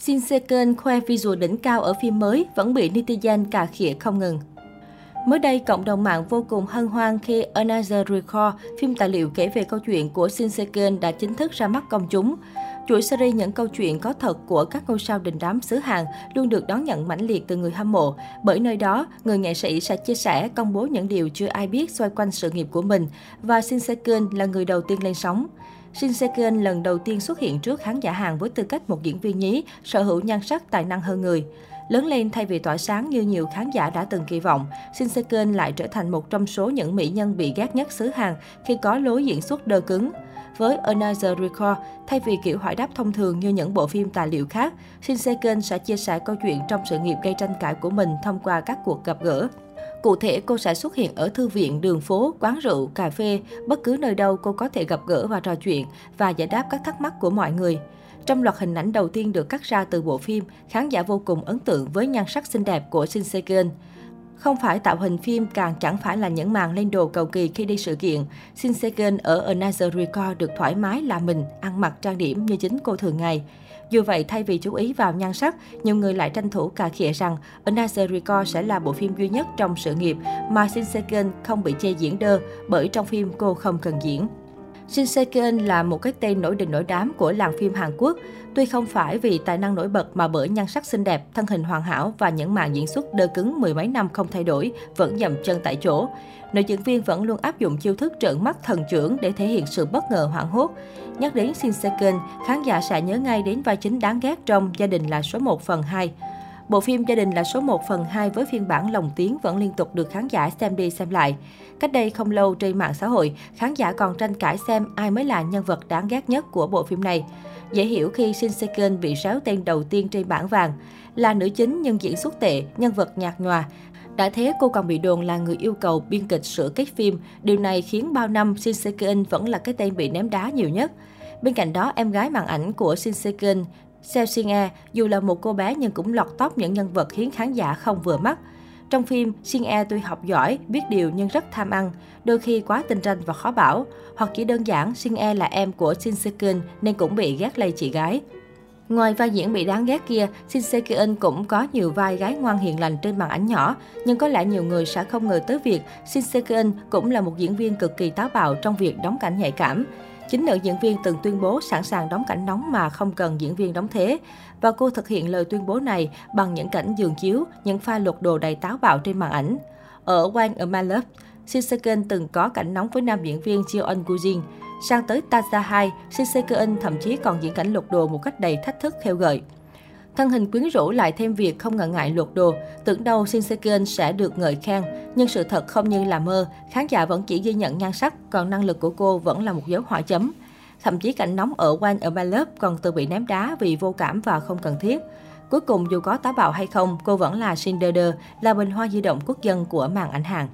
Shin Se Keun khoe visual đỉnh cao ở phim mới vẫn bị netizen cà khịa không ngừng. Mới đây, cộng đồng mạng vô cùng hân hoan khi Another Record, phim tài liệu kể về câu chuyện của Shin Se Keun đã chính thức ra mắt công chúng. Chuỗi series những câu chuyện có thật của các ngôi sao đình đám xứ Hàn luôn được đón nhận mãnh liệt từ người hâm mộ. Bởi nơi đó, người nghệ sĩ sẽ chia sẻ, công bố những điều chưa ai biết xoay quanh sự nghiệp của mình. Và Shin Se Keun là người đầu tiên lên sóng. Shin Se-kyun lần đầu tiên xuất hiện trước khán giả Hàn với tư cách một diễn viên nhí, sở hữu nhan sắc tài năng hơn người. Lớn lên thay vì tỏa sáng như nhiều khán giả đã từng kỳ vọng, Shin Se-kyun lại trở thành một trong số những mỹ nhân bị ghét nhất xứ Hàn khi có lối diễn xuất đơ cứng. Với Another Record, thay vì kiểu hỏi đáp thông thường như những bộ phim tài liệu khác, Shin Se-kyun sẽ chia sẻ câu chuyện trong sự nghiệp gây tranh cãi của mình thông qua các cuộc gặp gỡ. Cụ thể, cô sẽ xuất hiện ở thư viện, đường phố, quán rượu, cà phê, bất cứ nơi đâu cô có thể gặp gỡ và trò chuyện và giải đáp các thắc mắc của mọi người. Trong loạt hình ảnh đầu tiên được cắt ra từ bộ phim, khán giả vô cùng ấn tượng với nhan sắc xinh đẹp của Shin Se Kyun. Không phải tạo hình phim càng chẳng phải là những màn lên đồ cầu kỳ khi đi sự kiện. Shin Se Keun ở Another Record được thoải mái là mình, ăn mặc trang điểm như chính cô thường ngày. Dù vậy, thay vì chú ý vào nhan sắc, nhiều người lại tranh thủ cà khịa rằng Another Record sẽ là bộ phim duy nhất trong sự nghiệp mà Shin Se Keun không bị chê diễn đơ bởi trong phim cô không cần diễn. Shin Se Keun là một cái tên nổi đình nổi đám của làng phim Hàn Quốc. Tuy không phải vì tài năng nổi bật mà bởi nhan sắc xinh đẹp, thân hình hoàn hảo và những màn diễn xuất đơ cứng mười mấy năm không thay đổi, vẫn dầm chân tại chỗ. Nữ diễn viên vẫn luôn áp dụng chiêu thức trợn mắt thần trưởng để thể hiện sự bất ngờ hoảng hốt. Nhắc đến Shin Se Keun, khán giả sẽ nhớ ngay đến vai chính đáng ghét trong Gia đình là số 1 phần 2. Bộ phim Gia đình là số 1 phần 2 với phiên bản lồng tiếng vẫn liên tục được khán giả xem đi xem lại. Cách đây không lâu trên mạng xã hội, khán giả còn tranh cãi xem ai mới là nhân vật đáng ghét nhất của bộ phim này. Dễ hiểu khi Shin Se Keun bị réo tên đầu tiên trên bảng vàng. Là nữ chính nhưng diễn xuất tệ, nhân vật nhạt nhòa. Đã thế, cô còn bị đồn là người yêu cầu biên kịch sửa kết phim. Điều này khiến bao năm Shin Se Keun vẫn là cái tên bị ném đá nhiều nhất. Bên cạnh đó, em gái màn ảnh của Shin Se Keun, Seo Shin E, dù là một cô bé nhưng cũng lọt top những nhân vật khiến khán giả không vừa mắt. Trong phim, Shin E tuy học giỏi, biết điều nhưng rất tham ăn, đôi khi quá tinh ranh và khó bảo. Hoặc chỉ đơn giản, Shin E là em của Shin Se Kyun nên cũng bị ghét lây chị gái. Ngoài vai diễn bị đáng ghét kia, Shin Se Kyun cũng có nhiều vai gái ngoan hiền lành trên màn ảnh nhỏ, nhưng có lẽ nhiều người sẽ không ngờ tới việc Shin Se Kyun cũng là một diễn viên cực kỳ táo bạo trong việc đóng cảnh nhạy cảm. Chính nữ diễn viên từng tuyên bố sẵn sàng đóng cảnh nóng mà không cần diễn viên đóng thế. Và cô thực hiện lời tuyên bố này bằng những cảnh giường chiếu, những pha lột đồ đầy táo bạo trên màn ảnh. Ở One of My Love, Shin từng có cảnh nóng với nam diễn viên Jeon Gujin. Sang tới Taza 2, Shin thậm chí còn diễn cảnh lột đồ một cách đầy thách thức khêu gợi. Thân hình quyến rũ lại thêm việc không ngần ngại lột đồ, tưởng đâu Shin Se Keun sẽ được ngợi khen, nhưng sự thật không như là mơ, khán giả vẫn chỉ ghi nhận nhan sắc, còn năng lực của cô vẫn là một dấu hỏi chấm. Thậm chí cảnh nóng ở One ở My Love còn từng bị ném đá vì vô cảm và không cần thiết. Cuối cùng dù có táo bạo hay không, cô vẫn là Cinderella, là bình hoa di động quốc dân của màn ảnh hàng.